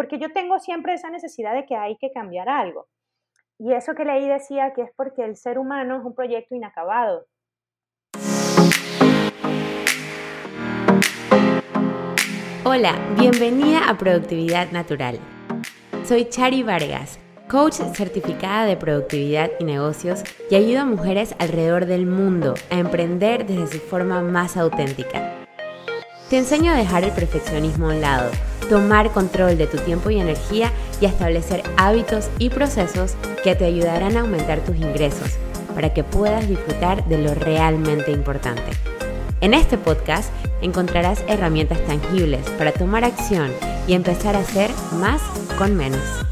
porque yo tengo siempre esa necesidad de que hay que cambiar algo. Y eso que leí decía que es porque el ser humano es un proyecto inacabado. Hola, bienvenida a Productividad Natural. Soy Chari Vargas, coach certificada de productividad y negocios y ayudo a mujeres alrededor del mundo a emprender desde su forma más auténtica. Te enseño a dejar el perfeccionismo a un lado, tomar control de tu tiempo y energía y establecer hábitos y procesos que te ayudarán a aumentar tus ingresos para que puedas disfrutar de lo realmente importante. En este podcast encontrarás herramientas tangibles para tomar acción y empezar a hacer más con menos.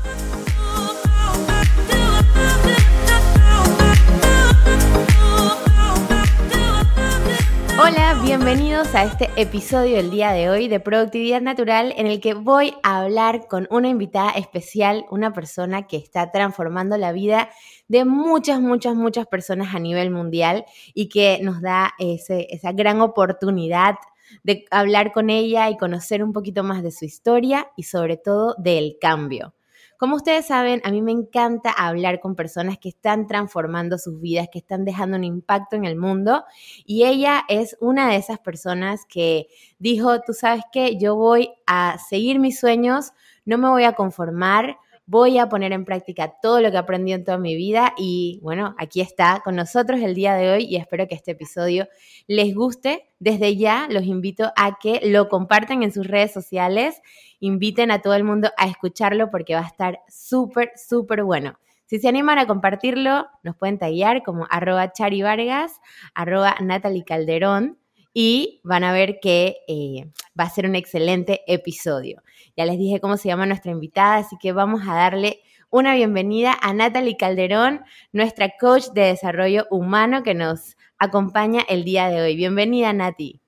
Hola, bienvenidos a este episodio del día de hoy de Productividad Natural en el que voy a hablar con una invitada especial, una persona que está transformando la vida de muchas, muchas, muchas personas a nivel mundial y que nos da esa gran oportunidad de hablar con ella y conocer un poquito más de su historia y sobre todo del cambio. Como ustedes saben, a mí me encanta hablar con personas que están transformando sus vidas, que están dejando un impacto en el mundo. Y ella es una de esas personas que dijo, tú sabes qué, yo voy a seguir mis sueños, no me voy a conformar, voy a poner en práctica todo lo que aprendí en toda mi vida y bueno, aquí está con nosotros el día de hoy y espero que este episodio les guste. Desde ya los invito a que lo compartan en sus redes sociales, inviten a todo el mundo a escucharlo porque va a estar súper, súper bueno. Si se animan a compartirlo, nos pueden tallar como arroba Chari Vargas, arroba Natalie Calderón y van a ver que eh, va a ser un excelente episodio. Ya les dije cómo se llama nuestra invitada, así que vamos a darle una bienvenida a Natalie Calderón, nuestra coach de desarrollo humano que nos acompaña el día de hoy. Bienvenida, Nati.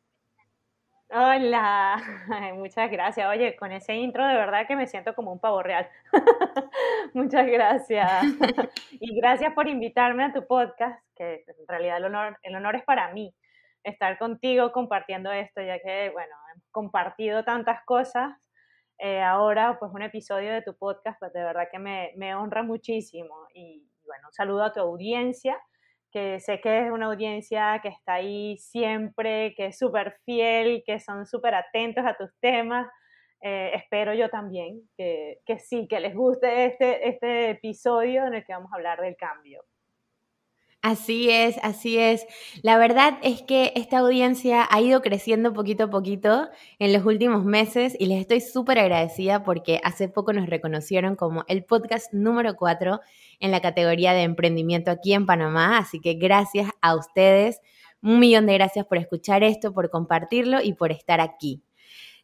Hola, muchas gracias. Oye, con ese intro de verdad que me siento como un pavo real. muchas gracias. y gracias por invitarme a tu podcast, que en realidad el honor, el honor es para mí estar contigo compartiendo esto, ya que, bueno, hemos compartido tantas cosas. Eh, ahora, pues un episodio de tu podcast, pues de verdad que me, me honra muchísimo. Y bueno, un saludo a tu audiencia, que sé que es una audiencia que está ahí siempre, que es súper fiel, que son súper atentos a tus temas. Eh, espero yo también que, que, sí, que les guste este, este episodio en el que vamos a hablar del cambio. Así es, así es. La verdad es que esta audiencia ha ido creciendo poquito a poquito en los últimos meses y les estoy súper agradecida porque hace poco nos reconocieron como el podcast número 4 en la categoría de emprendimiento aquí en Panamá. Así que gracias a ustedes. Un millón de gracias por escuchar esto, por compartirlo y por estar aquí.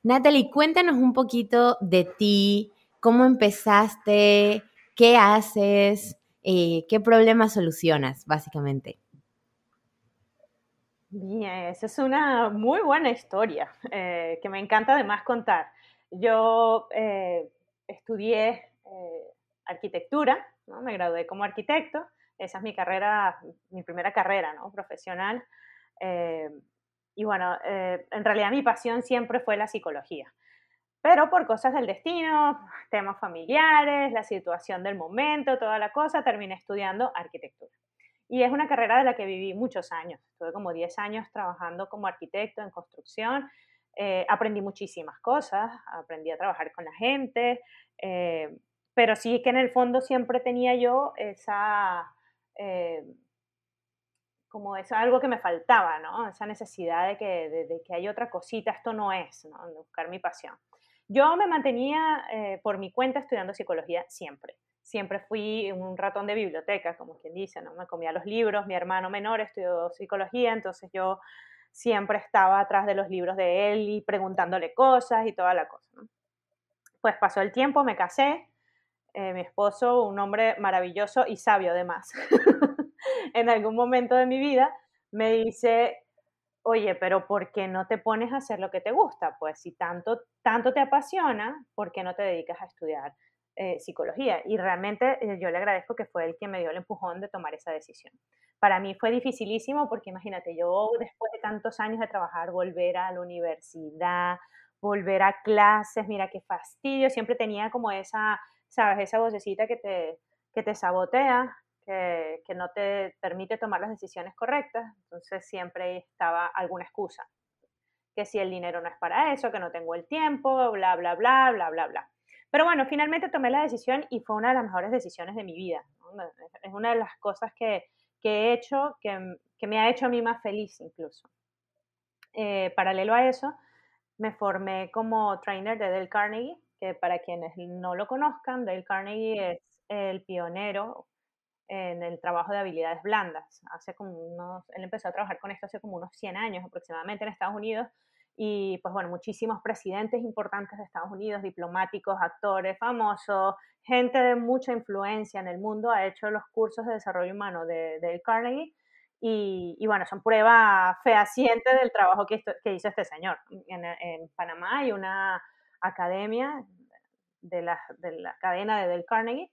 Natalie, cuéntanos un poquito de ti, cómo empezaste, qué haces. Eh, ¿qué problemas solucionas, básicamente? Esa es una muy buena historia eh, que me encanta además contar. Yo eh, estudié arquitectura, ¿no? me gradué como arquitecto, esa es mi carrera, mi primera carrera ¿no? profesional. y bueno, en realidad mi pasión siempre fue la psicología pero por cosas del destino, temas familiares, la situación del momento, toda la cosa, terminé estudiando arquitectura. Y es una carrera de la que viví muchos años. Estuve como 10 años trabajando como arquitecto en construcción. Eh, aprendí muchísimas cosas, aprendí a trabajar con la gente, eh, pero sí que en el fondo siempre tenía yo esa, eh, como es algo que me faltaba, ¿no? Esa necesidad de que, de, que hay otra cosita, esto no es, ¿no? De buscar mi pasión. Yo me mantenía eh, por mi cuenta estudiando psicología siempre. Siempre fui un ratón de biblioteca, como quien dice, ¿no? Me comía los libros, mi hermano menor estudió psicología, entonces yo siempre estaba atrás de los libros de él y preguntándole cosas y toda la cosa. Pues pasó el tiempo, me casé, eh, mi esposo, un hombre maravilloso y sabio además, en algún momento de mi vida me dice, oye, pero ¿por qué no te pones a hacer lo que te gusta? Pues si tanto, tanto te apasiona, ¿por qué no te dedicas a estudiar eh, psicología? Y realmente eh, yo le agradezco que fue el que me dio el empujón de tomar esa decisión. Para mí fue dificilísimo porque imagínate, yo después de tantos años de trabajar, volver a la universidad, volver a clases, mira qué fastidio, siempre tenía como esa, sabes, esa vocecita que te, que te sabotea, que, no te permite tomar las decisiones correctas, entonces siempre estaba alguna excusa, que si el dinero no es para eso, que no tengo el tiempo, bla, bla, bla, bla, bla, bla. Pero bueno, finalmente tomé la decisión y fue una de las mejores decisiones de mi vida. Es una de las cosas que, que he hecho que, que, me ha hecho a mí más feliz incluso. Eh, paralelo a eso, me formé como trainer de Dale Carnegie, que para quienes no lo conozcan, Dale Carnegie es el pionero en el trabajo de habilidades blandas. Hace como unos, él empezó a trabajar con esto hace como unos 100 años aproximadamente en Estados Unidos y pues bueno, muchísimos presidentes importantes de Estados Unidos, diplomáticos, actores famosos, gente de mucha influencia en el mundo ha hecho los cursos de desarrollo humano de, Dale Carnegie y, bueno, son prueba fehaciente del trabajo que, que hizo este señor. En, en, Panamá hay una academia de la, de la cadena de Dale Carnegie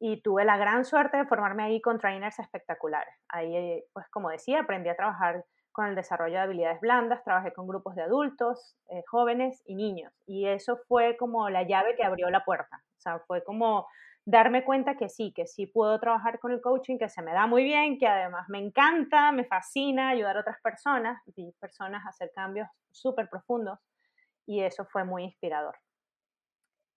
y tuve la gran suerte de formarme ahí con trainers espectaculares. Ahí, pues como decía, aprendí a trabajar con el desarrollo de habilidades blandas, trabajé con grupos de adultos, eh, jóvenes y niños. Y eso fue como la llave que abrió la puerta. O sea, fue como darme cuenta que sí, que sí puedo trabajar con el coaching, que se me da muy bien, que además me encanta, me fascina ayudar a otras personas, y personas a hacer cambios súper profundos. Y eso fue muy inspirador.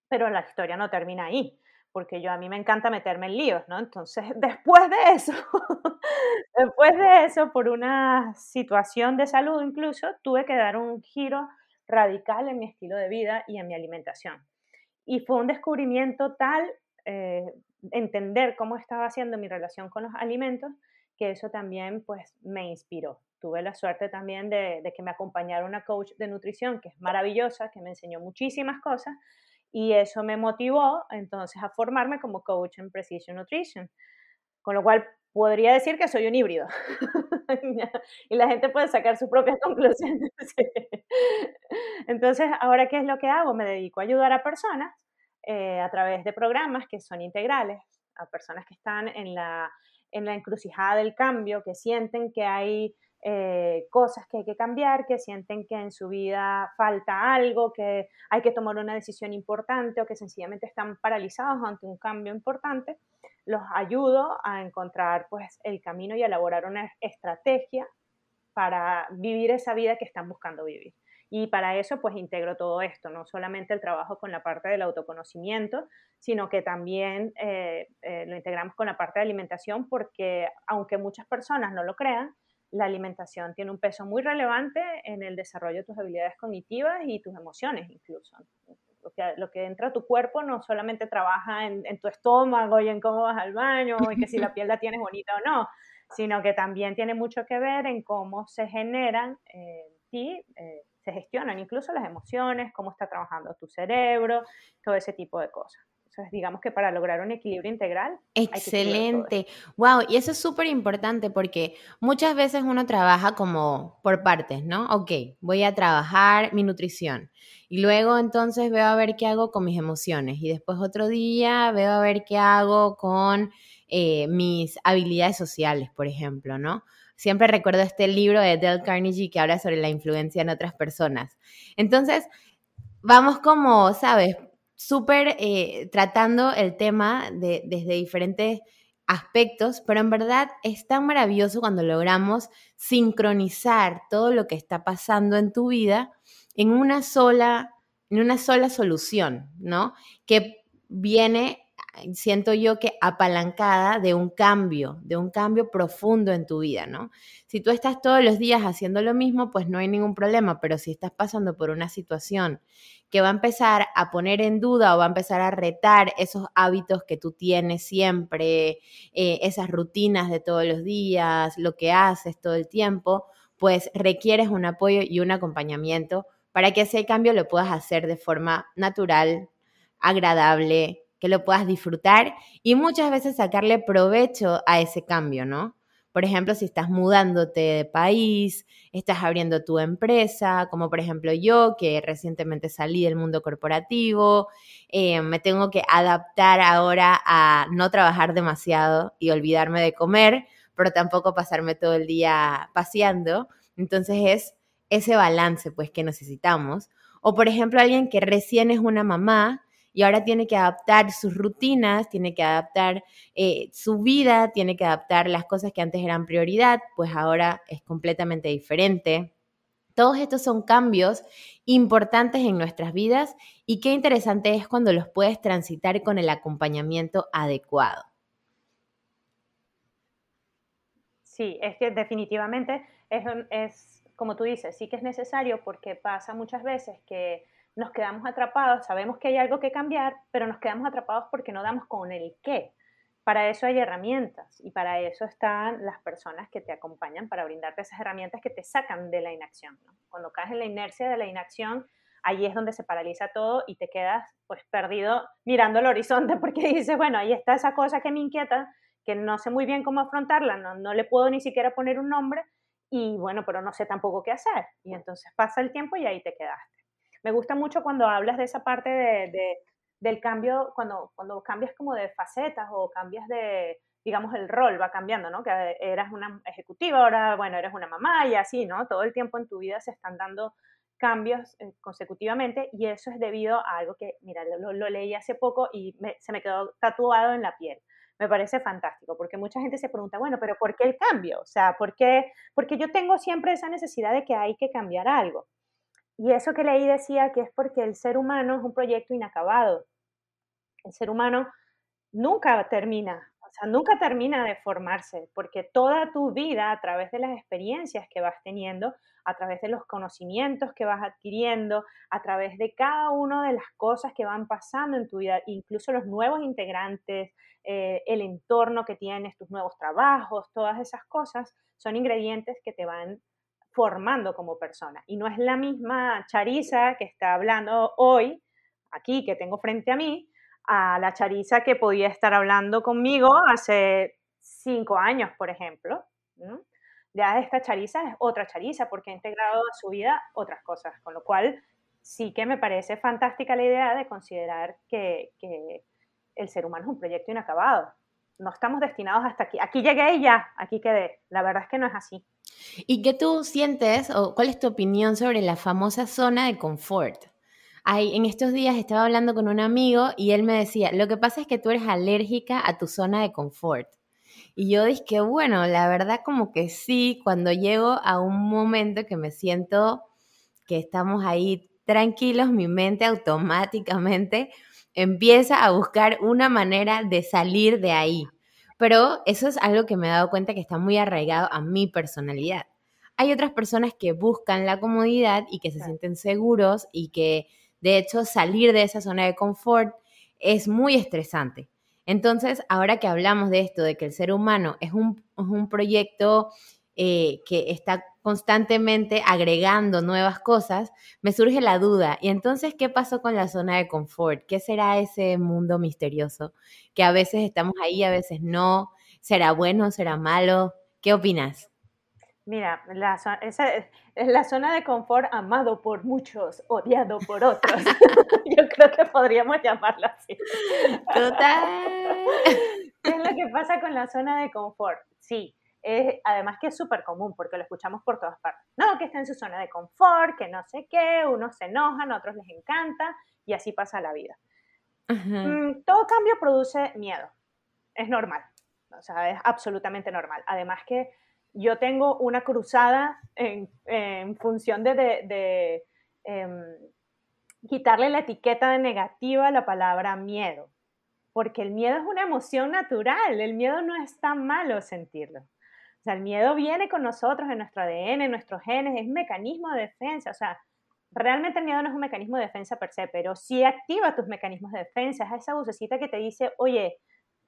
Pero la historia no termina ahí porque yo a mí me encanta meterme en líos, ¿no? Entonces, después de eso, después de eso, por una situación de salud incluso, tuve que dar un giro radical en mi estilo de vida y en mi alimentación. Y fue un descubrimiento tal, eh, entender cómo estaba haciendo mi relación con los alimentos, que eso también pues me inspiró. Tuve la suerte también de, de que me acompañara una coach de nutrición que es maravillosa, que me enseñó muchísimas cosas y eso me motivó entonces a formarme como coach en Precision Nutrition. Con lo cual podría decir que soy un híbrido. y la gente puede sacar sus propias conclusiones. Entonces, ahora, ¿qué es lo que hago? Me dedico a ayudar a personas eh, a través de programas que son integrales, a personas que están en la, en la encrucijada del cambio, que sienten que hay eh, cosas que hay que cambiar, que sienten que en su vida falta algo, que hay que tomar una decisión importante o que sencillamente están paralizados ante un cambio importante, los ayudo a encontrar pues el camino y elaborar una estrategia para vivir esa vida que están buscando vivir. Y para eso pues integro todo esto, no solamente el trabajo con la parte del autoconocimiento, sino que también eh, eh, lo integramos con la parte de alimentación porque aunque muchas personas no lo crean, la alimentación tiene un peso muy relevante en el desarrollo de tus habilidades cognitivas y tus emociones incluso. Lo que, lo que entra a tu cuerpo no solamente trabaja en, tu estómago y en cómo vas al baño y que si la piel la tienes bonita o no, sino que también tiene mucho que ver en cómo se generan y eh, se gestionan incluso las emociones, cómo está trabajando tu cerebro, todo ese tipo de cosas. Entonces, digamos que para lograr un equilibrio integral. Excelente. wow, y eso es súper importante porque muchas veces uno trabaja como por partes, ¿no? Ok, voy a trabajar mi nutrición. Y luego entonces veo a ver qué hago con mis emociones. Y después otro día veo a ver qué hago con eh, mis habilidades sociales, por ejemplo, ¿no? Siempre recuerdo este libro de Dale Carnegie que habla sobre la influencia en otras personas. Entonces, vamos como, ¿sabes? Súper eh, tratando el tema de, desde diferentes aspectos, pero en verdad es tan maravilloso cuando logramos sincronizar todo lo que está pasando en tu vida en una sola, en una sola solución, ¿no? Que viene, siento yo que apalancada de un cambio, de un cambio profundo en tu vida, ¿no? Si tú estás todos los días haciendo lo mismo, pues no hay ningún problema, pero si estás pasando por una situación que va a empezar a poner en duda o va a empezar a retar esos hábitos que tú tienes siempre, eh, esas rutinas de todos los días, lo que haces todo el tiempo, pues requieres un apoyo y un acompañamiento para que ese cambio lo puedas hacer de forma natural, agradable, que lo puedas disfrutar y muchas veces sacarle provecho a ese cambio, ¿no? Por ejemplo, si estás mudándote de país, estás abriendo tu empresa, como por ejemplo yo, que recientemente salí del mundo corporativo, eh, me tengo que adaptar ahora a no trabajar demasiado y olvidarme de comer, pero tampoco pasarme todo el día paseando. Entonces es ese balance pues que necesitamos. O por ejemplo, alguien que recién es una mamá y ahora tiene que adaptar sus rutinas, tiene que adaptar eh, su vida, tiene que adaptar las cosas que antes eran prioridad, pues ahora es completamente diferente. Todos estos son cambios importantes en nuestras vidas y qué interesante es cuando los puedes transitar con el acompañamiento adecuado. Sí, es que definitivamente es, es, como tú dices, sí que es necesario porque pasa muchas veces que nos quedamos atrapados, sabemos que hay algo que cambiar, pero nos quedamos atrapados porque no damos con el qué. Para eso hay herramientas y para eso están las personas que te acompañan para brindarte esas herramientas que te sacan de la inacción. Cuando caes en la inercia de la inacción, ahí es donde se paraliza todo y te quedas pues perdido mirando el horizonte porque dices, bueno, ahí está esa cosa que me inquieta, que no sé muy bien cómo afrontarla, no, no le puedo ni siquiera poner un nombre y bueno, pero no sé tampoco qué hacer. Y entonces pasa el tiempo y ahí te quedaste. Me gusta mucho cuando hablas de esa parte de, del cambio, cuando, cuando cambias como de facetas o cambias de, digamos, el rol va cambiando, ¿no? Que eras una ejecutiva, ahora, bueno, eres una mamá y así, ¿no? Todo el tiempo en tu vida se están dando cambios eh, consecutivamente y eso es debido a algo que, mira, lo, leí hace poco y se me quedó tatuado en la piel. Me parece fantástico, porque mucha gente se pregunta, bueno, pero ¿por qué el cambio? O sea, ¿por qué? Porque yo tengo siempre esa necesidad de que hay que cambiar algo. Y eso que leí decía que es porque el ser humano es un proyecto inacabado. El ser humano nunca termina, o sea, nunca termina de formarse, porque toda tu vida, a través de las experiencias que vas teniendo, a través de los conocimientos que vas adquiriendo, a través de cada una de las cosas que van pasando en tu vida, incluso los nuevos integrantes, eh, el entorno que tienes, tus nuevos trabajos, todas esas cosas son ingredientes que te van formando como persona. Y no es la misma Charisa que está hablando hoy, aquí, que tengo frente a mí, a la Charisa que podía estar hablando conmigo hace cinco años, por ejemplo. Ya esta Charisa es otra Charisa porque ha integrado a su vida otras cosas, con lo cual sí que me parece fantástica la idea de considerar que, que el ser humano es un proyecto inacabado. No estamos destinados hasta aquí. Aquí llegué y ya, aquí quedé. La verdad es que no es así. ¿Y qué tú sientes o cuál es tu opinión sobre la famosa zona de confort? Ay, en estos días estaba hablando con un amigo y él me decía, lo que pasa es que tú eres alérgica a tu zona de confort. Y yo dije, bueno, la verdad como que sí, cuando llego a un momento que me siento que estamos ahí tranquilos, mi mente automáticamente empieza a buscar una manera de salir de ahí. Pero eso es algo que me he dado cuenta que está muy arraigado a mi personalidad. Hay otras personas que buscan la comodidad y que se sienten seguros y que de hecho salir de esa zona de confort es muy estresante. Entonces, ahora que hablamos de esto, de que el ser humano es un, es un proyecto eh, que está constantemente agregando nuevas cosas, me surge la duda. ¿Y entonces qué pasó con la zona de confort? ¿Qué será ese mundo misterioso? Que a veces estamos ahí, a veces no. ¿Será bueno? ¿Será malo? ¿Qué opinas? Mira, la, esa es la zona de confort amado por muchos, odiado por otros. Yo creo que podríamos llamarlo así. Total. ¿Qué es lo que pasa con la zona de confort? Sí, además que es súper común porque lo escuchamos por todas partes. No, que está en su zona de confort, que no sé qué, unos se enojan, otros les encanta y así pasa la vida. Mm, todo cambio produce miedo, es normal, o sea, es absolutamente normal. Además que yo tengo una cruzada en, función de, em, quitarle la etiqueta de negativa a la palabra miedo, porque el miedo es una emoción natural, el miedo no es tan malo sentirlo. O sea, el miedo viene con nosotros en nuestro ADN, en nuestros genes, es un mecanismo de defensa. O sea, realmente el miedo no es un mecanismo de defensa per se, pero sí activa tus mecanismos de defensa. Es esa vocecita que te dice, oye,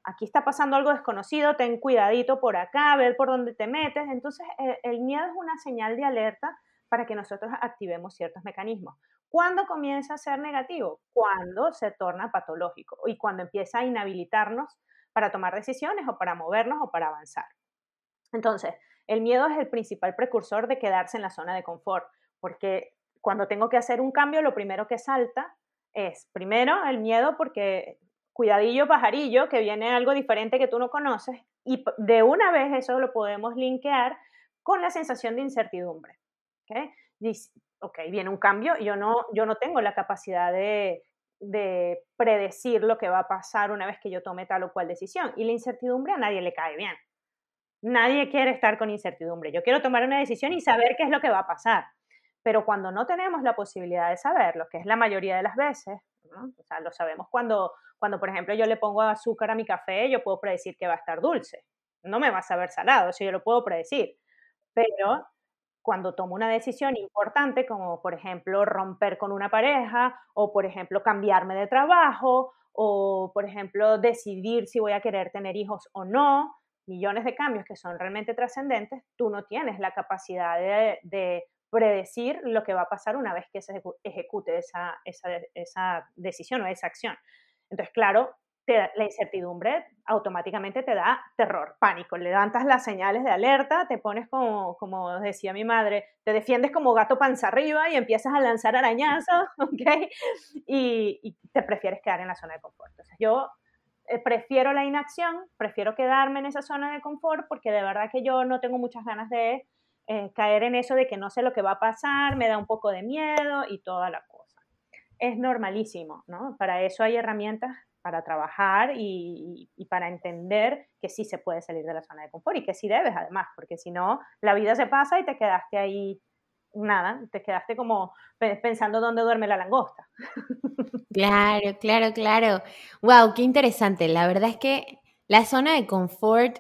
aquí está pasando algo desconocido, ten cuidadito por acá, ve por dónde te metes. Entonces, el, el miedo es una señal de alerta para que nosotros activemos ciertos mecanismos. ¿Cuándo comienza a ser negativo? Cuando se torna patológico y cuando empieza a inhabilitarnos para tomar decisiones o para movernos o para avanzar. Entonces, el miedo es el principal precursor de quedarse en la zona de confort, porque cuando tengo que hacer un cambio, lo primero que salta es, primero, el miedo porque cuidadillo pajarillo, que viene algo diferente que tú no conoces, y de una vez eso lo podemos linkear con la sensación de incertidumbre. ok, viene un cambio yo no, yo no tengo la capacidad de, de predecir lo que va a pasar una vez que yo tome tal o cual decisión. Y la incertidumbre a nadie le cae bien. Nadie quiere estar con incertidumbre. Yo quiero tomar una decisión y saber qué es lo que va a pasar. Pero cuando no tenemos la posibilidad de saberlo, que es la mayoría de las veces, o sea, lo sabemos cuando, cuando, por ejemplo, yo le pongo azúcar a mi café, yo puedo predecir que va a estar dulce. No me va a saber salado, eso yo lo puedo predecir. Pero cuando tomo una decisión importante, como por ejemplo romper con una pareja, o por ejemplo cambiarme de trabajo, o por ejemplo decidir si voy a querer tener hijos o no, millones de cambios que son realmente trascendentes, tú no tienes la capacidad de, predecir lo que va a pasar una vez que se ejecute esa, esa, esa decisión o esa acción. Entonces, claro, la incertidumbre automáticamente te da terror, pánico, levantas las señales de alerta, te pones como, como decía mi madre, te defiendes como gato panza arriba y empiezas a lanzar arañazos, ¿ok? Y, te prefieres quedar en la zona de confort. Entonces yo eh, prefiero la inacción, prefiero quedarme en esa zona de confort porque de verdad que yo no tengo muchas ganas de eh, caer en eso de que no sé lo que va a pasar, me da un poco de miedo y toda la cosa. Es normalísimo, ¿no? Para eso hay herramientas para trabajar y, para entender que sí se puede salir de la zona de confort y que sí debes además, porque si no, la vida se pasa y te quedaste ahí, nada, te quedaste como pensando dónde duerme la langosta. Claro, claro, claro. Wow, qué interesante. La verdad es que la zona de confort,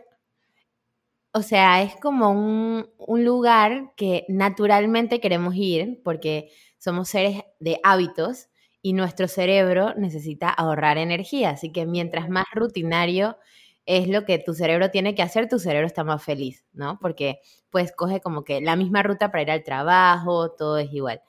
o sea, es como un, un lugar que naturalmente queremos ir porque somos seres de hábitos y nuestro cerebro necesita ahorrar energía. Así que mientras más rutinario es lo que tu cerebro tiene que hacer, tu cerebro está más feliz, ¿no? Porque pues coge como que la misma ruta para ir al trabajo, todo es igual.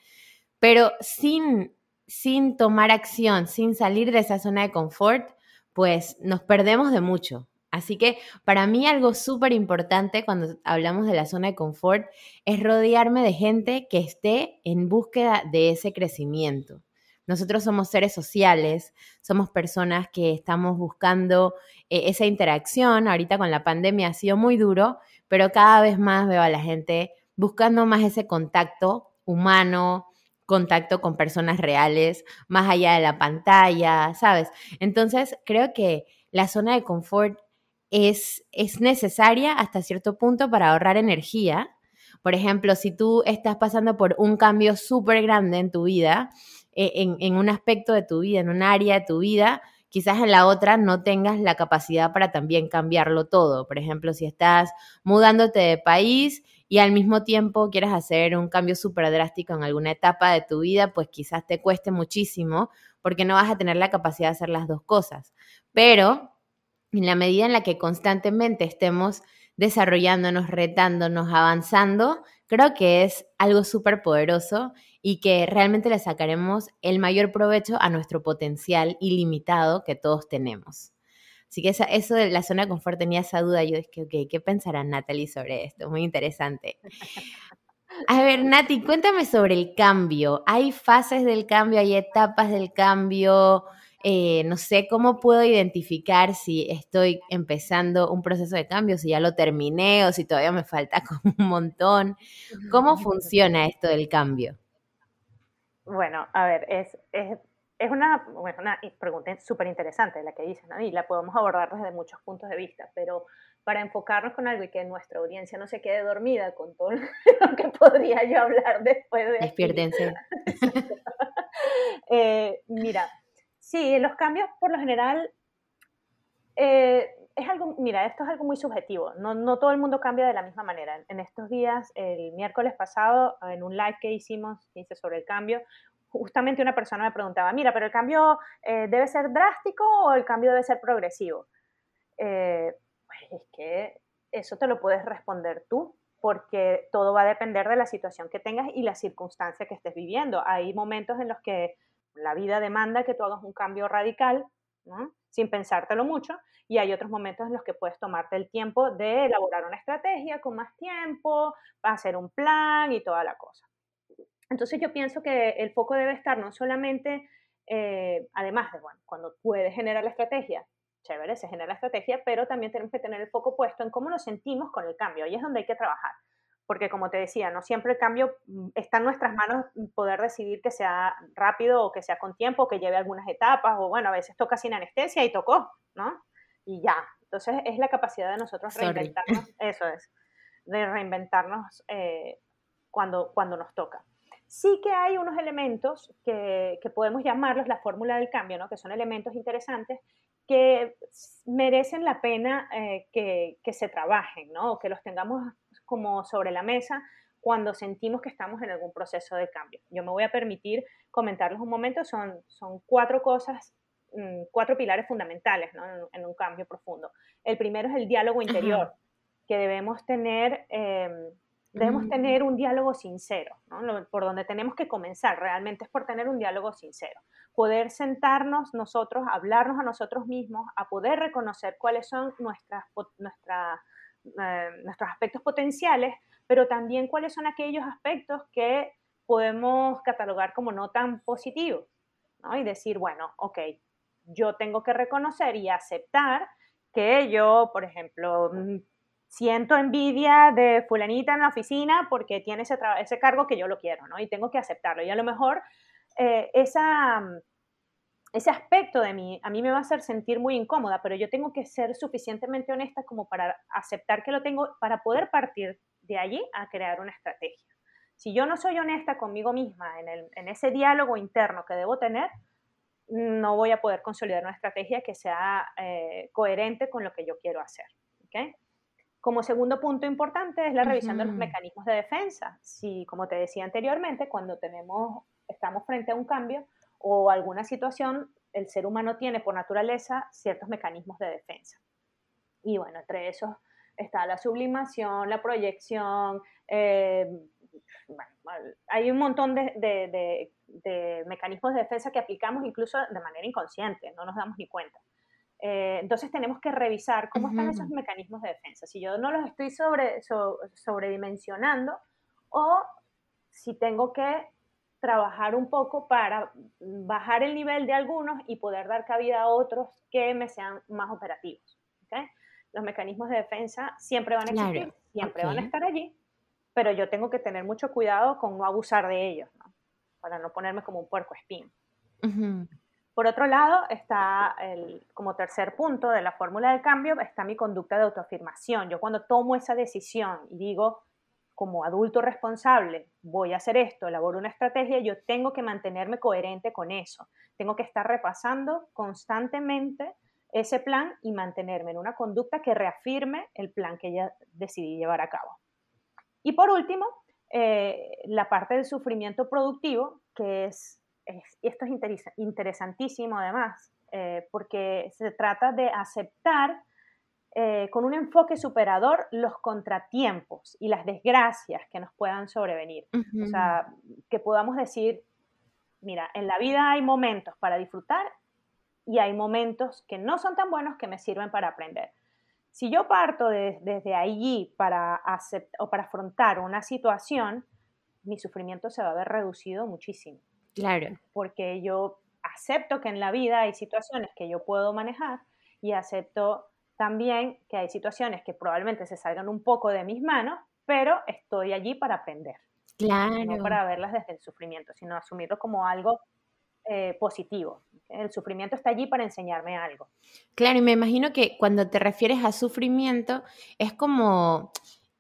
Pero sin, sin tomar acción, sin salir de esa zona de confort, pues nos perdemos de mucho. Así que para mí algo súper importante cuando hablamos de la zona de confort es rodearme de gente que esté en búsqueda de ese crecimiento. Nosotros somos seres sociales, somos personas que estamos buscando eh, esa interacción. Ahorita con la pandemia ha sido muy duro, pero cada vez más veo a la gente buscando más ese contacto humano, contacto con personas reales, más allá de la pantalla, ¿sabes? Entonces, creo que la zona de confort es, es necesaria hasta cierto punto para ahorrar energía. Por ejemplo, si tú estás pasando por un cambio súper grande en tu vida, eh, en, un aspecto de tu vida, en un área de tu vida, quizás en la otra no tengas la capacidad para también cambiarlo todo. Por ejemplo, si estás mudándote de país y al mismo tiempo quieres hacer un cambio súper drástico en alguna etapa de tu vida, pues quizás te cueste muchísimo porque no vas a tener la capacidad de hacer las dos cosas. Pero en la medida en la que constantemente estemos desarrollándonos, retándonos, avanzando, creo que es algo súper poderoso y que realmente le sacaremos el mayor provecho a nuestro potencial ilimitado que todos tenemos. Así que eso de la zona de confort tenía esa duda. Yo dije, ok, ¿qué pensará Natalie sobre esto? Muy interesante. A ver, Nati, cuéntame sobre el cambio. ¿Hay fases del cambio? ¿Hay etapas del cambio? Eh, no sé, ¿cómo puedo identificar si estoy empezando un proceso de cambio, si ya lo terminé o si todavía me falta como un montón? ¿Cómo funciona esto del cambio? Bueno, a ver, es, es, es una, bueno, una pregunta súper interesante la que dices, ¿no? Y la podemos abordar desde muchos puntos de vista, pero para enfocarnos con algo y que nuestra audiencia no se quede dormida con todo lo que podría yo hablar después de... Despiértense. eh, mira, sí, los cambios por lo general... Eh, es algo, mira, esto es algo muy subjetivo, no, no todo el mundo cambia de la misma manera. En estos días, el miércoles pasado, en un live que hicimos, hice sobre el cambio, justamente una persona me preguntaba, mira, pero el cambio eh, debe ser drástico o el cambio debe ser progresivo. Eh, pues es que eso te lo puedes responder tú, porque todo va a depender de la situación que tengas y la circunstancia que estés viviendo. Hay momentos en los que la vida demanda que tú hagas un cambio radical, sin pensártelo mucho, y hay otros momentos en los que puedes tomarte el tiempo de elaborar una estrategia con más tiempo, hacer un plan y toda la cosa. Entonces yo pienso que el foco debe estar no solamente, eh, además de, bueno, cuando puedes generar la estrategia, chévere, se genera la estrategia, pero también tenemos que tener el foco puesto en cómo nos sentimos con el cambio, y es donde hay que trabajar. Porque como te decía, no siempre el cambio mm, está en nuestras manos poder decidir que sea rápido o que sea con tiempo, que lleve algunas etapas, o bueno, a veces toca sin anestesia y tocó, ¿no? Y ya. Entonces es la capacidad de nosotros reinventarnos, eso es, de reinventarnos eh, cuando, cuando nos toca. Sí que hay unos elementos que, que podemos llamarlos la fórmula del cambio, ¿no? que son elementos interesantes que merecen la pena eh, que, que, se trabajen, ¿no? que los tengamos como sobre la mesa cuando sentimos que estamos en algún proceso de cambio. Yo me voy a permitir comentarles un momento, son, son cuatro cosas, mm, cuatro pilares fundamentales ¿no? en, un cambio profundo. El primero es el diálogo interior, que debemos tener, em, debemos mm. tener un diálogo sincero, ¿no? por donde tenemos que comenzar realmente es por tener un diálogo sincero. Poder sentarnos nosotros, hablarnos a nosotros mismos, a poder reconocer cuáles son nuestras, nuestras eh, nuestros aspectos potenciales, pero también cuáles son aquellos aspectos que podemos catalogar como no tan positivos, ¿no? Y decir, bueno, ok, yo tengo que reconocer y aceptar que yo, por ejemplo, mm, siento envidia de fulanita en la oficina porque tiene ese, ese cargo que yo lo quiero, ¿no? Y tengo que aceptarlo. Y a lo mejor eh, esa ese aspecto de mí a mí me va a hacer sentir muy incómoda, pero yo tengo que ser suficientemente honesta como para aceptar que lo tengo, para poder partir de allí a crear una estrategia. Si yo no soy honesta conmigo misma en, ese diálogo interno que debo tener, no voy a poder consolidar una estrategia que sea eh, coherente con lo que yo quiero hacer. Como segundo punto importante es la revisión de los mecanismos de defensa. Si, como te decía anteriormente, cuando tenemos, estamos frente a un cambio, o alguna situación, el ser humano tiene por naturaleza ciertos mecanismos de defensa. Y bueno, entre esos está la sublimación, la proyección, eh, hay un montón de, mecanismos de defensa que aplicamos incluso de manera inconsciente, no nos damos ni cuenta. Eh, entonces tenemos que revisar cómo están esos mecanismos de defensa. Si yo no los estoy sobre, sobredimensionando o si tengo que trabajar un poco para bajar el nivel de algunos y poder dar cabida a otros que me sean más operativos. Los mecanismos de defensa siempre van a existir, siempre van a estar allí, pero yo tengo que tener mucho cuidado con no abusar de ellos, para no ponerme como un puerco espín. Por otro lado, está el, como tercer punto de la fórmula del cambio, está mi conducta de autoafirmación. Yo cuando tomo esa decisión y digo, como adulto responsable voy a hacer esto, elaboro una estrategia, yo tengo que mantenerme coherente con eso. Tengo que estar repasando constantemente ese plan y mantenerme en una conducta que reafirme el plan que ya decidí llevar a cabo. Y por último, eh, la parte del sufrimiento productivo, que es, esto es interesantísimo además, eh, porque se trata de aceptar eh, con un enfoque superador los contratiempos y las desgracias que nos puedan sobrevenir. O sea, que podamos decir, mira, en la vida hay momentos para disfrutar y hay momentos que no son tan buenos que me sirven para aprender. Si yo parto desde allí para, o para afrontar una situación, mi sufrimiento se va a ver reducido muchísimo. Claro. Porque yo acepto que en la vida hay situaciones que yo puedo manejar y acepto también que hay situaciones que probablemente se salgan un poco de mis manos, pero estoy allí para aprender. Claro. No para verlas desde el sufrimiento, sino asumirlo como algo eh, positivo. El sufrimiento está allí para enseñarme algo. Claro, y me imagino que cuando te refieres a sufrimiento es como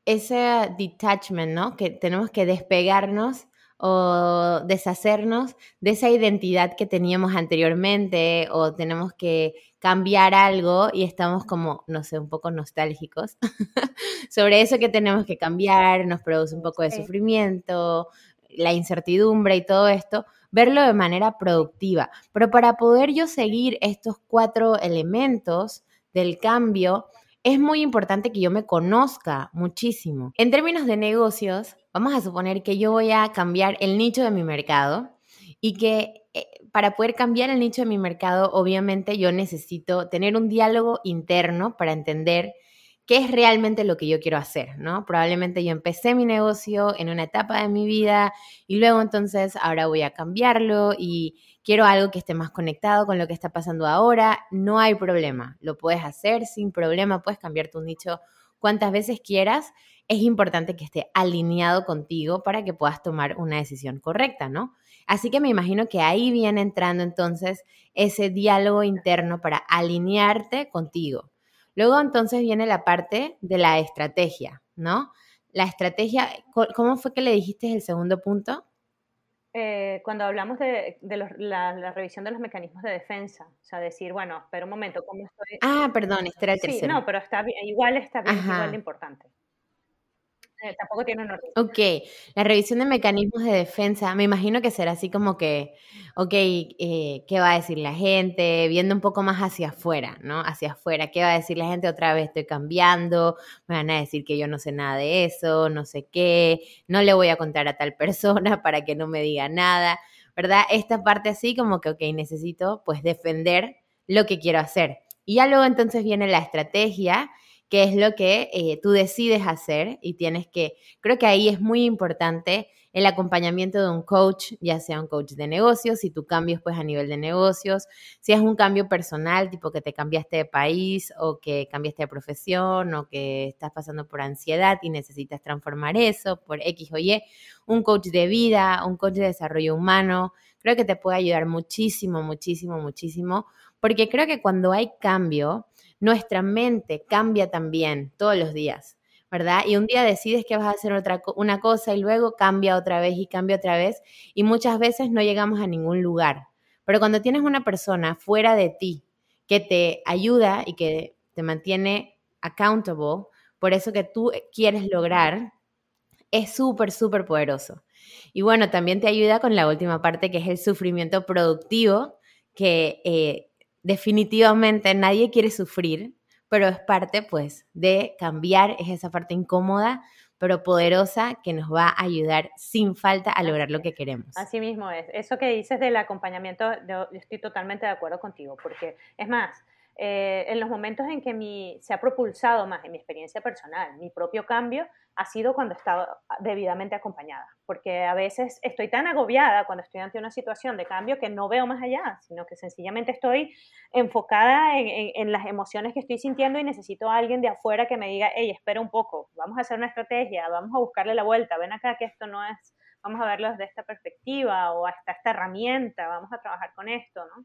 ese detachment, ¿no? Que tenemos que despegarnos o deshacernos de esa identidad que teníamos anteriormente o tenemos que cambiar algo y estamos como, no sé, un poco nostálgicos sobre eso que tenemos que cambiar, nos produce un poco de sufrimiento, la incertidumbre y todo esto, verlo de manera productiva. Pero para poder yo seguir estos cuatro elementos del cambio, es muy importante que yo me conozca muchísimo. En términos de negocios, vamos a suponer que yo voy a cambiar el nicho de mi mercado y que eh, para poder cambiar el nicho de mi mercado, obviamente yo necesito tener un diálogo interno para entender qué es realmente lo que yo quiero hacer, ¿no? Probablemente yo empecé mi negocio en una etapa de mi vida y luego entonces ahora voy a cambiarlo y quiero algo que esté más conectado con lo que está pasando ahora, no hay problema, lo puedes hacer sin problema, puedes cambiar tu nicho cuantas veces quieras. Es importante que esté alineado contigo para que puedas tomar una decisión correcta, ¿no? Así que me imagino que ahí viene entrando entonces ese diálogo interno para alinearte contigo. Luego entonces viene la parte de la estrategia, ¿no? La estrategia, ¿cómo fue que le dijiste el segundo punto? Eh, cuando hablamos de, la, revisión de los mecanismos de defensa, o sea, decir, bueno, espera un momento, ¿cómo estoy? Ah, perdón, este era el sí, no, pero está igual está bien, igual de importante. Eh, tampoco tiene un. Ok, la revisión de mecanismos de defensa, me imagino que será así como que, ok, eh, ¿qué va a decir la gente? Viendo un poco más hacia afuera, ¿no? Hacia afuera, ¿qué va a decir la gente? Otra vez estoy cambiando, me van a decir que yo no sé nada de eso, no sé qué, no le voy a contar a tal persona para que no me diga nada, ¿verdad? Esta parte así como que, ok, necesito pues defender lo que quiero hacer. Y ya luego entonces viene la estrategia qué es lo que eh, tú decides hacer y tienes que, creo que ahí es muy importante el acompañamiento de un coach, ya sea un coach de negocios, si tu cambio es pues a nivel de negocios, si es un cambio personal, tipo que te cambiaste de país o que cambiaste de profesión o que estás pasando por ansiedad y necesitas transformar eso por X o Y, un coach de vida, un coach de desarrollo humano, creo que te puede ayudar muchísimo, muchísimo, muchísimo, porque creo que cuando hay cambio, nuestra mente cambia también todos los días, ¿verdad? Y un día decides que vas a hacer otra, una cosa y luego cambia otra vez y cambia otra vez y muchas veces no llegamos a ningún lugar. Pero cuando tienes una persona fuera de ti que te ayuda y que te mantiene accountable por eso que tú quieres lograr, es súper, súper poderoso. Y bueno, también te ayuda con la última parte que es el sufrimiento productivo, que eh, definitivamente nadie quiere sufrir, pero es parte pues de cambiar, es esa parte incómoda, pero poderosa que nos va a ayudar sin falta a lograr lo que queremos. Así mismo es. Eso que dices del acompañamiento, yo estoy totalmente de acuerdo contigo, porque es más, eh, en los momentos en que mi, se ha propulsado más en mi experiencia personal, mi propio cambio, ha sido cuando he estado debidamente acompañada, porque a veces estoy tan agobiada cuando estoy ante una situación de cambio que no veo más allá, sino que sencillamente estoy enfocada en, en, las emociones que estoy sintiendo y necesito a alguien de afuera que me diga, hey, espera un poco, vamos a hacer una estrategia, vamos a buscarle la vuelta, ven acá que esto no es, vamos a verlo desde esta perspectiva o hasta esta herramienta, vamos a trabajar con esto, ¿no?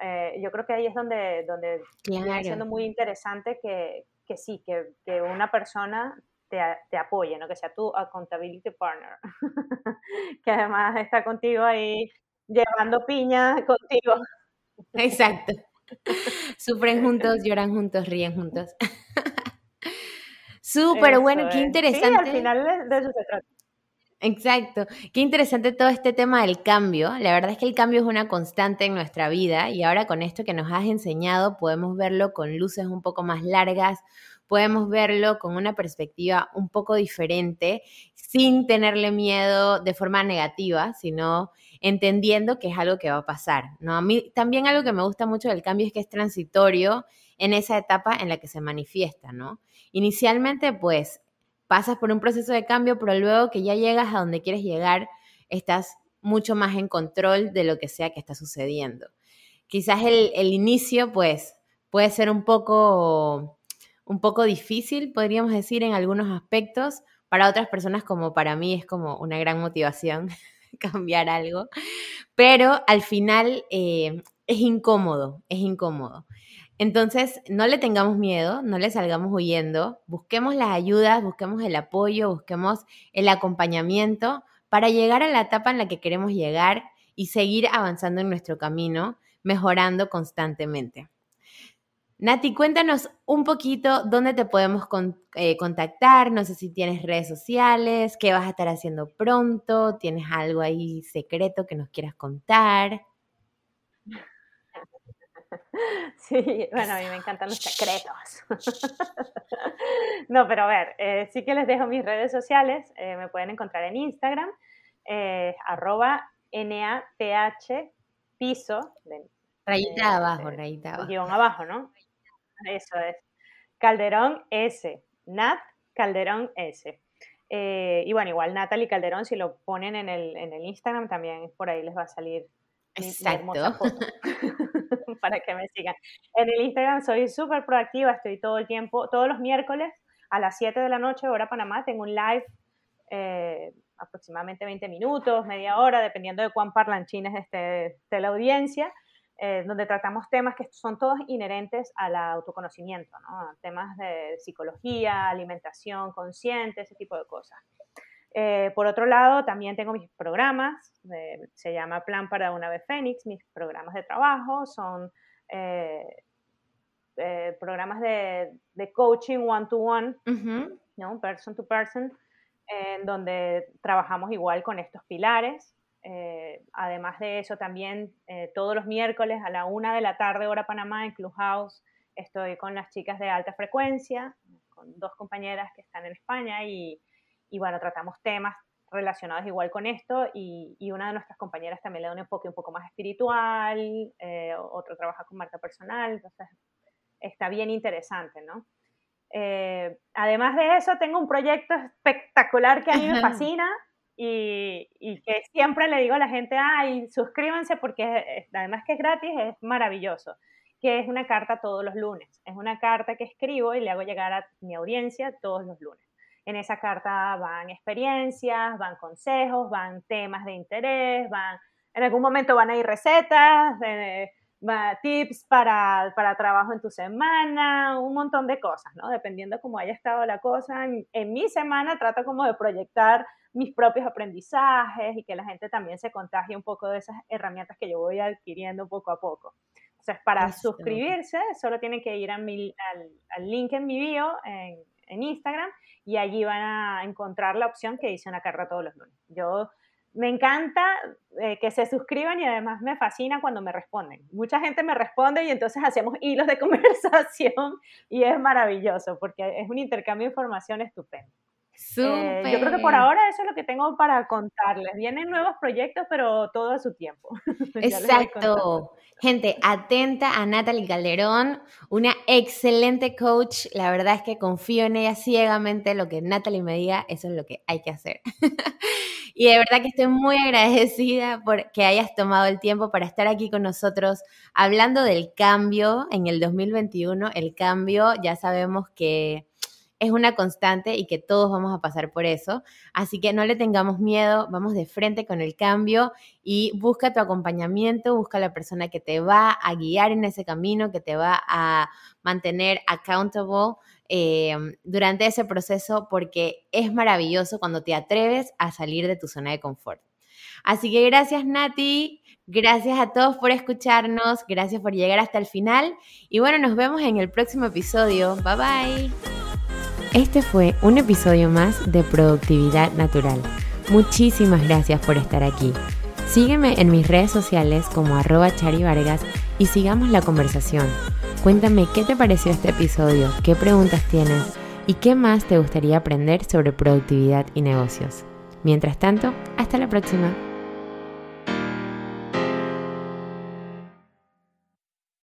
Eh, yo creo que ahí es donde, donde viene siendo muy interesante que, que sí, que, que, una persona te, te, apoye, ¿no? que sea tu accountability partner, que además está contigo ahí llevando piña contigo. Exacto. Sufren juntos, lloran juntos, ríen juntos. Súper bueno, qué interesante. Sí, al final de eso se trata. Exacto. Qué interesante todo este tema del cambio. La verdad es que el cambio es una constante en nuestra vida y ahora con esto que nos has enseñado podemos verlo con luces un poco más largas, podemos verlo con una perspectiva un poco diferente, sin tenerle miedo de forma negativa, sino entendiendo que es algo que va a pasar. ¿no? A mí también algo que me gusta mucho del cambio es que es transitorio en esa etapa en la que se manifiesta, ¿no? Inicialmente, pues pasas por un proceso de cambio, pero luego que ya llegas a donde quieres llegar, estás mucho más en control de lo que sea que está sucediendo. Quizás el, inicio, pues, puede ser un poco, un poco difícil, podríamos decir, en algunos aspectos. Para otras personas, como para mí, es como una gran motivación cambiar algo. Pero al final eh, es incómodo, es incómodo. Entonces, no le tengamos miedo, no le salgamos huyendo, busquemos las ayudas, busquemos el apoyo, busquemos el acompañamiento para llegar a la etapa en la que queremos llegar y seguir avanzando en nuestro camino, mejorando constantemente. Nati, cuéntanos un poquito dónde te podemos eh, contactar, no sé si tienes redes sociales, qué vas a estar haciendo pronto, tienes algo ahí secreto que nos quieras contar. Sí, bueno, a mí me encantan los secretos. No, pero a ver, eh, sí que les dejo mis redes sociales. Eh, me pueden encontrar en Instagram, eh, arroba NATH piso. rayita abajo, rayita abajo. Guión abajo, ¿no? Eso es. Calderón S. Nat Calderón S. y bueno, igual Natalie Calderón, si lo ponen en el, en el Instagram, también por ahí les va a salir Exacto. para que me sigan. En el Instagram soy súper proactiva, estoy todo el tiempo, todos los miércoles a las 7 de la noche, hora Panamá, tengo un live eh, aproximadamente 20 minutos, media hora, dependiendo de cuán parlanchines esté, esté la audiencia, eh, donde tratamos temas que son todos inherentes al autoconocimiento, ¿no? temas de psicología, alimentación consciente, ese tipo de cosas. Eh, por otro lado, también tengo mis programas, se llama Plan para una vez Fénix, mis programas de trabajo son programas de, de, coaching one-to-one, ¿no? person to person, en donde trabajamos igual con estos pilares. Eh, además de eso, también eh, todos los miércoles a la una de la tarde, hora Panamá, en Clubhouse, estoy con las chicas de alta frecuencia, con dos compañeras que están en España y, y bueno, tratamos temas relacionados igual con esto y, y, una de nuestras compañeras también le da un enfoque un poco más espiritual, eh, otro trabaja con marca personal, entonces está bien interesante, ¿no? Eh, además de eso, tengo un proyecto espectacular que a mí me fascina y, que siempre le digo a la gente, ay, suscríbanse porque además que es gratis, es maravilloso, que es una carta todos los lunes. Es una carta que escribo y le hago llegar a mi audiencia todos los lunes. En esa carta van experiencias, van consejos, van temas de interés, van, en algún momento van a ir recetas, eh, tips para, para, trabajo en tu semana, un montón de cosas, ¿no? Dependiendo cómo haya estado la cosa. En, mi semana trato como de proyectar mis propios aprendizajes y que la gente también se contagie un poco de esas herramientas que yo voy adquiriendo poco a poco. Entonces, para suscribirse, solo tienen que ir a mi, al, al, link en mi bio en, en Instagram y allí van a encontrar la opción que dice una carta todos los lunes. Yo me encanta eh, que se suscriban y además me fascina cuando me responden. Mucha gente me responde y entonces hacemos hilos de conversación y es maravilloso porque es un intercambio de información estupendo. Eh, yo creo que por ahora eso es lo que tengo para contarles. Vienen nuevos proyectos, pero todo a su tiempo. Exacto. Gente, atenta a Natalie Calderón, una excelente coach. La verdad es que confío en ella ciegamente. Lo que Natalie me diga, eso es lo que hay que hacer. y de verdad que estoy muy agradecida por que hayas tomado el tiempo para estar aquí con nosotros hablando del cambio en el 2021. El cambio, ya sabemos que es una constante y que todos vamos a pasar por eso. Así que no le tengamos miedo, vamos de frente con el cambio y busca tu acompañamiento, busca la persona que te va a guiar en ese camino, que te va a mantener accountable eh, durante ese proceso porque es maravilloso cuando te atreves a salir de tu zona de confort. Así que gracias Nati, gracias a todos por escucharnos, gracias por llegar hasta el final y bueno, nos vemos en el próximo episodio. Bye bye. Este fue un episodio más de Productividad Natural. Muchísimas gracias por estar aquí. Sígueme en mis redes sociales como arroba charivargas y sigamos la conversación. Cuéntame qué te pareció este episodio, qué preguntas tienes y qué más te gustaría aprender sobre productividad y negocios. Mientras tanto, hasta la próxima.